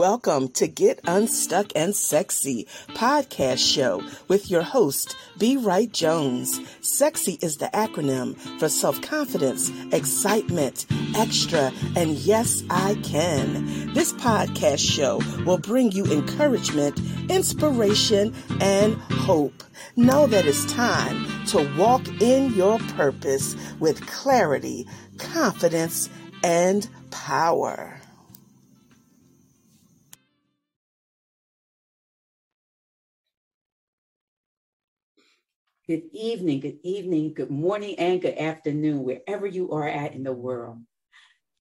Welcome to Get Unstuck and Sexy podcast show with your host, B. Wright Jones. Sexy is the acronym for self confidence, excitement, extra, and yes, I can. This podcast show will bring you encouragement, inspiration, and hope. Know that it's time to walk in your purpose with clarity, confidence, and power. Good evening, good evening, good morning, and good afternoon, wherever you are at in the world.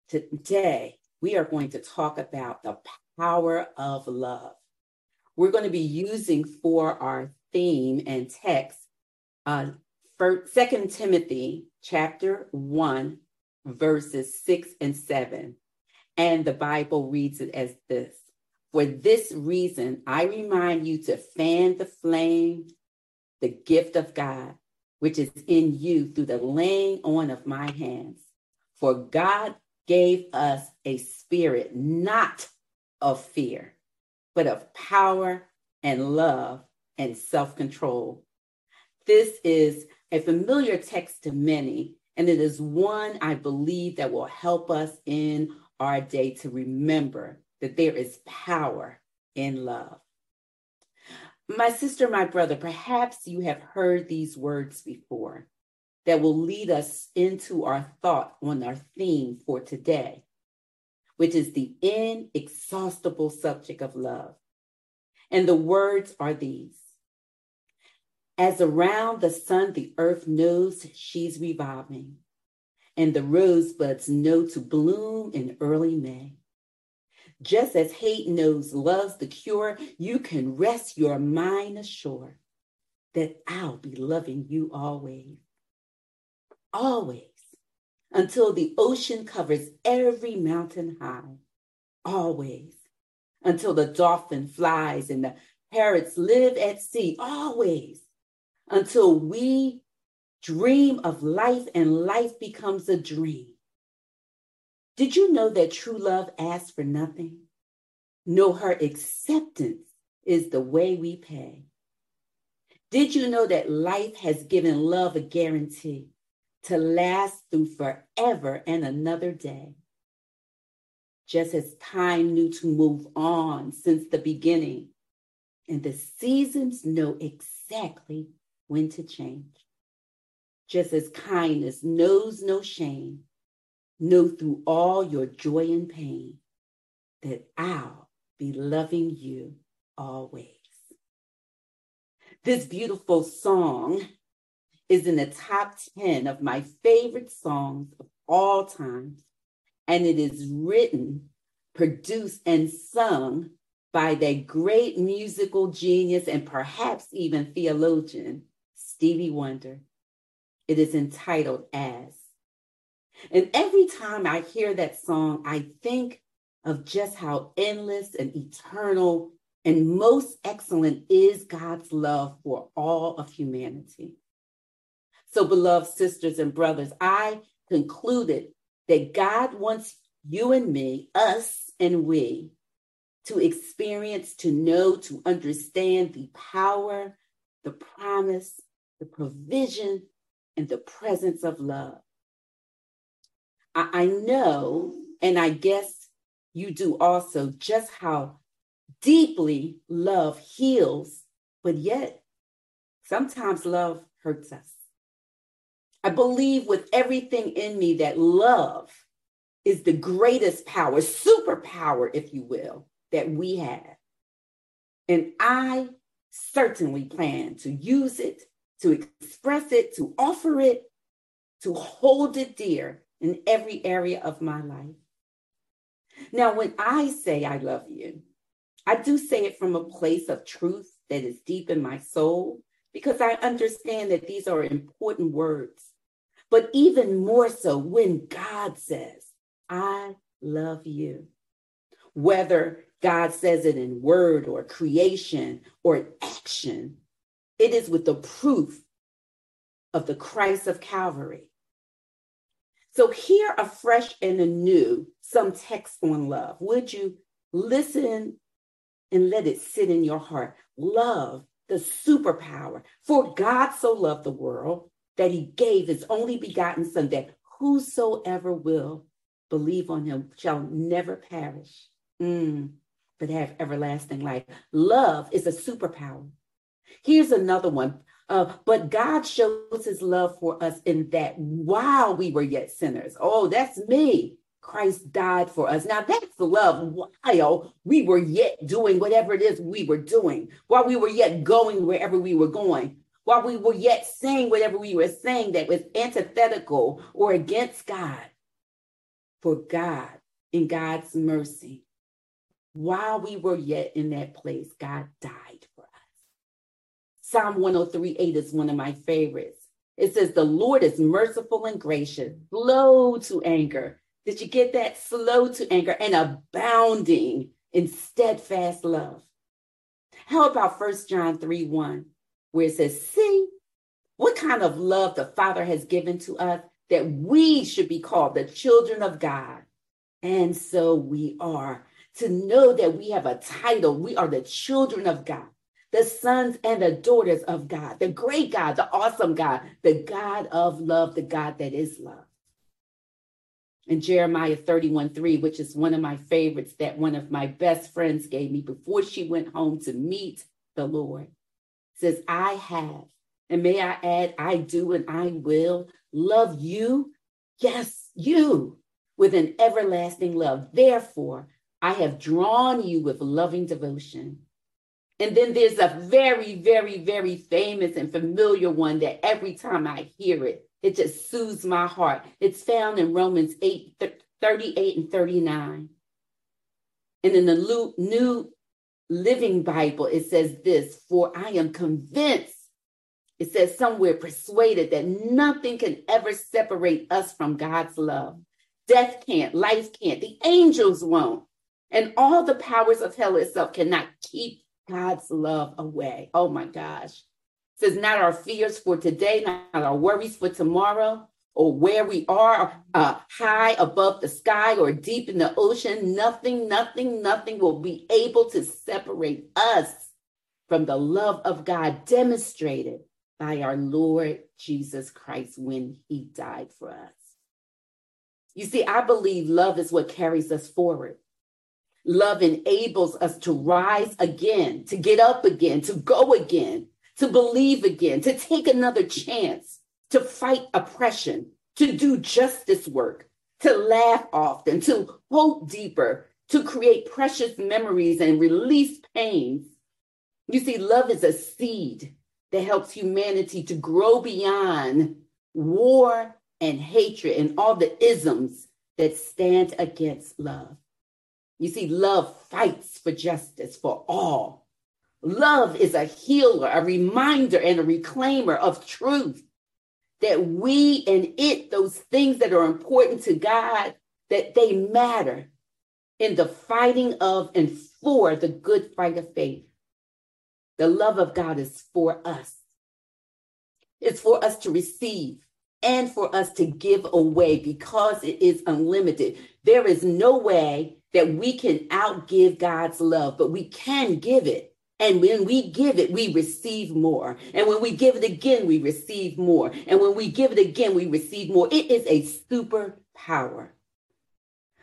Today, we are going to talk about the power of love. We're going to be using for our theme and text uh, Second Timothy chapter 1, verses 6 and 7. And the Bible reads it as this For this reason, I remind you to fan the flame the gift of God, which is in you through the laying on of my hands. For God gave us a spirit not of fear, but of power and love and self control. This is a familiar text to many, and it is one I believe that will help us in our day to remember that there is power in love. My sister, my brother, perhaps you have heard these words before that will lead us into our thought on our theme for today, which is the inexhaustible subject of love. And the words are these As around the sun, the earth knows she's revolving, and the rosebuds know to bloom in early May. Just as hate knows love's the cure, you can rest your mind assured that I'll be loving you always. Always. Until the ocean covers every mountain high. Always. Until the dolphin flies and the parrots live at sea. Always. Until we dream of life and life becomes a dream. Did you know that true love asks for nothing? No, her acceptance is the way we pay. Did you know that life has given love a guarantee to last through forever and another day? Just as time knew to move on since the beginning, and the seasons know exactly when to change. Just as kindness knows no shame, Know through all your joy and pain that I'll be loving you always. This beautiful song is in the top 10 of my favorite songs of all time, and it is written, produced, and sung by that great musical genius and perhaps even theologian, Stevie Wonder. It is entitled as and every time I hear that song, I think of just how endless and eternal and most excellent is God's love for all of humanity. So, beloved sisters and brothers, I concluded that God wants you and me, us and we, to experience, to know, to understand the power, the promise, the provision, and the presence of love. I, know, and I guess you do also, just how deeply love heals, but yet sometimes love hurts us. I believe with everything in me that love is the greatest power, superpower, if you will, that we have. And I certainly plan to use it, to express it, to offer it, to hold it dear in every area of my life. Now, when I say I love you, I do say it from a place of truth that is deep in my soul because I understand that these are important words. But even more so when God says, I love you. Whether God says it in word or creation or in action, it is with the proof of the Christ of Calvary so, here afresh and anew some text on love. Would you Listen and let it sit in your heart. Love, the superpower. For God so loved the world that he gave his only begotten Son, that whosoever will believe on him shall never perish, mm, but have everlasting life. Love is a superpower. Here's another one. Uh, but God shows his love for us in that while we were yet sinners, oh, that's me. Christ died for us. Now that's the love while we were yet doing whatever it is we were doing, while we were yet going wherever we were going, while we were yet saying whatever we were saying that was antithetical or against God. For God, in God's mercy, while we were yet in that place, God died. Psalm 103 8 is one of my favorites. It says, The Lord is merciful and gracious, slow to anger. Did you get that? Slow to anger and abounding in steadfast love. How about 1 John 3 1, where it says, See what kind of love the Father has given to us that we should be called the children of God. And so we are. To know that we have a title, we are the children of God the sons and the daughters of God, the great God, the awesome God, the God of love, the God that is love. And Jeremiah 31 3, which is one of my favorites that one of my best friends gave me before she went home to meet the Lord, says, I have, and may I add, I do and I will love you, yes, you, with an everlasting love. Therefore, I have drawn you with loving devotion. And then there's a very, very, very famous and familiar one that every time I hear it, it just soothes my heart. It's found in Romans 8 38 and 39. And in the New Living Bible, it says this For I am convinced, it says somewhere, persuaded that nothing can ever separate us from God's love. Death can't, life can't, the angels won't. And all the powers of hell itself cannot keep God's love away. Oh my gosh. It says, not our fears for today, not our worries for tomorrow, or where we are uh, high above the sky or deep in the ocean. Nothing, nothing, nothing will be able to separate us from the love of God demonstrated by our Lord Jesus Christ when he died for us. You see, I believe love is what carries us forward. Love enables us to rise again, to get up again, to go again, to believe again, to take another chance, to fight oppression, to do justice work, to laugh often, to hope deeper, to create precious memories and release pains. You see, love is a seed that helps humanity to grow beyond war and hatred and all the isms that stand against love. You see, love fights for justice for all. Love is a healer, a reminder, and a reclaimer of truth that we and it, those things that are important to God, that they matter in the fighting of and for the good fight of faith. The love of God is for us. It's for us to receive and for us to give away because it is unlimited. There is no way that we can outgive God's love, but we can give it. And when we give it, we receive more. And when we give it again, we receive more. And when we give it again, we receive more. It is a superpower.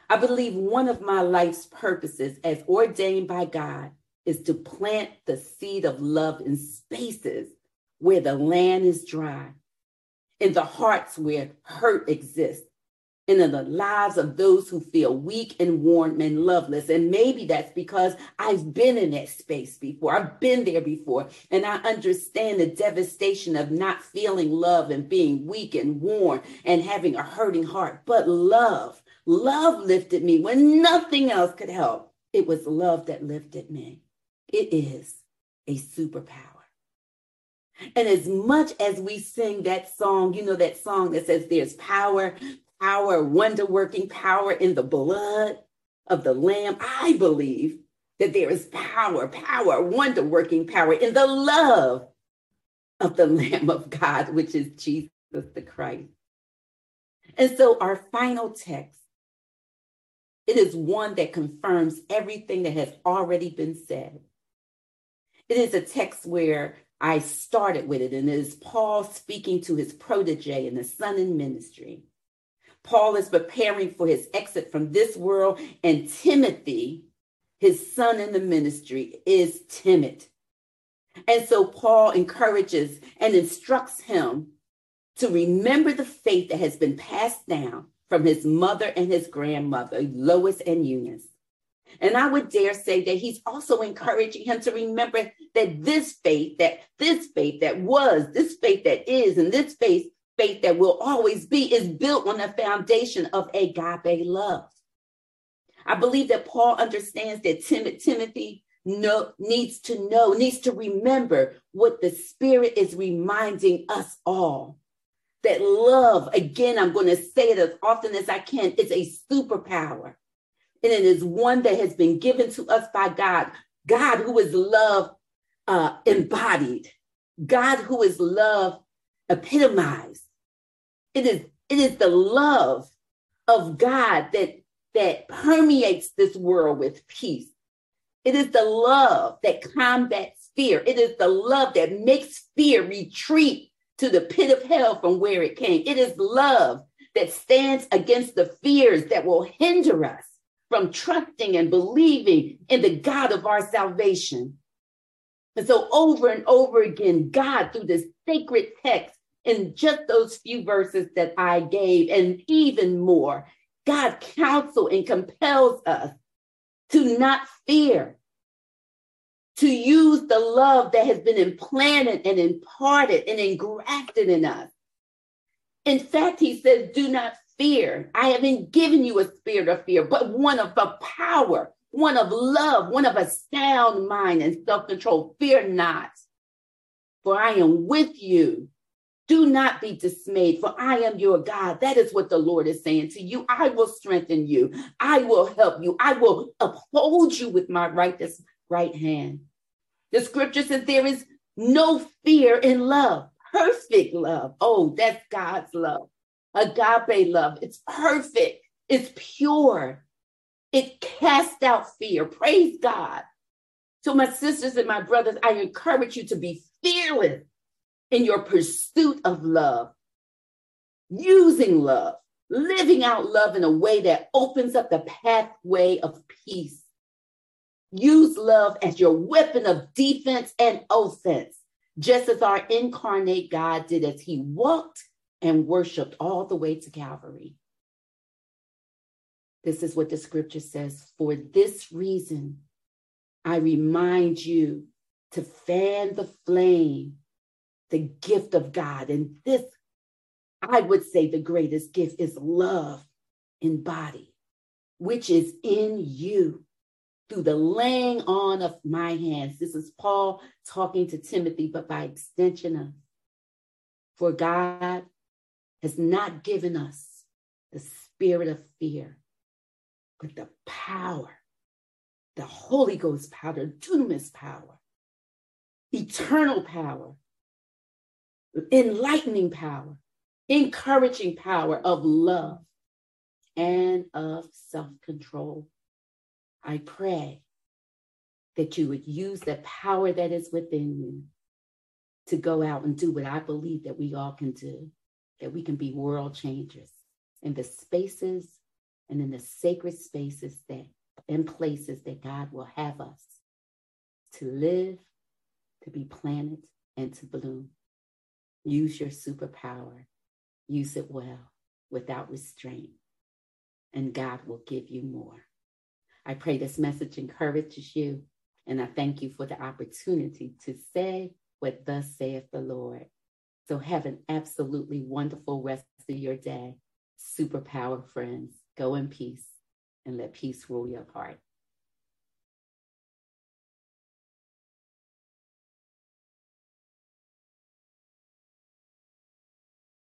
I believe one of my life's purposes, as ordained by God, is to plant the seed of love in spaces where the land is dry, in the hearts where hurt exists, and in the lives of those who feel weak and worn and loveless. And maybe that's because I've been in that space before. I've been there before. And I understand the devastation of not feeling love and being weak and worn and having a hurting heart. But love, love lifted me when nothing else could help. It was love that lifted me. It is a superpower. And as much as we sing that song, you know, that song that says there's power, power, wonder working power in the blood of the Lamb. I believe that there is power, power, wonder working power in the love of the Lamb of God, which is Jesus the Christ. And so our final text It is one that confirms everything that has already been said. It is a text where I started with it, and it is Paul speaking to his protege and the son in ministry. Paul is preparing for his exit from this world, and Timothy, his son in the ministry, is timid. And so Paul encourages and instructs him to remember the faith that has been passed down from his mother and his grandmother, Lois and Eunice. And I would dare say that he's also encouraging him to remember that this faith, that this faith that was, this faith that is, and this faith, faith that will always be, is built on the foundation of agape love. I believe that Paul understands that Tim- Timothy know, needs to know, needs to remember what the Spirit is reminding us all. That love, again, I'm going to say it as often as I can, is a superpower. And it is one that has been given to us by God. God, who is love uh, embodied, God, who is love epitomized. It is, it is the love of God that, that permeates this world with peace. It is the love that combats fear. It is the love that makes fear retreat to the pit of hell from where it came. It is love that stands against the fears that will hinder us from trusting and believing in the God of our salvation. And so, over and over again, God, through this sacred text, in just those few verses that I gave, and even more, God counsels and compels us to not fear, to use the love that has been implanted and imparted and engrafted in us. In fact, he says, Do not fear. I haven't given you a spirit of fear, but one of the power, one of love, one of a sound mind and self control. Fear not, for I am with you. Do not be dismayed, for I am your God. That is what the Lord is saying to you. I will strengthen you. I will help you. I will uphold you with my righteous right hand. The scripture says there is no fear in love, perfect love. Oh, that's God's love, agape love. It's perfect, it's pure, it casts out fear. Praise God. So, my sisters and my brothers, I encourage you to be fearless in your pursuit of love, using love, living out love in a way that opens up the pathway of peace. Use love as your weapon of defense and offense, just as our incarnate God did as he walked and worshiped all the way to Calvary. This is what the scripture says. For this reason, I remind you to fan the flame the gift of God. And this, I would say, the greatest gift is love in body, which is in you through the laying on of my hands. This is Paul talking to Timothy, but by extension of, for God has not given us the spirit of fear, but the power, the Holy Ghost power, dunamis power, eternal power, enlightening power, encouraging power of love and of self control. I pray that you would use the power that is within you to go out and do what I believe that we all can do, that we can be world changers in the spaces and in the sacred spaces that and places that God will have us to live, to be planted, and to bloom. Use your superpower. Use it well without restraint, and God will give you more. I pray this message encourages you, and I thank you for the opportunity to say what thus saith the Lord. So have an absolutely wonderful rest of your day. Superpower friends, go in peace and let peace rule your heart.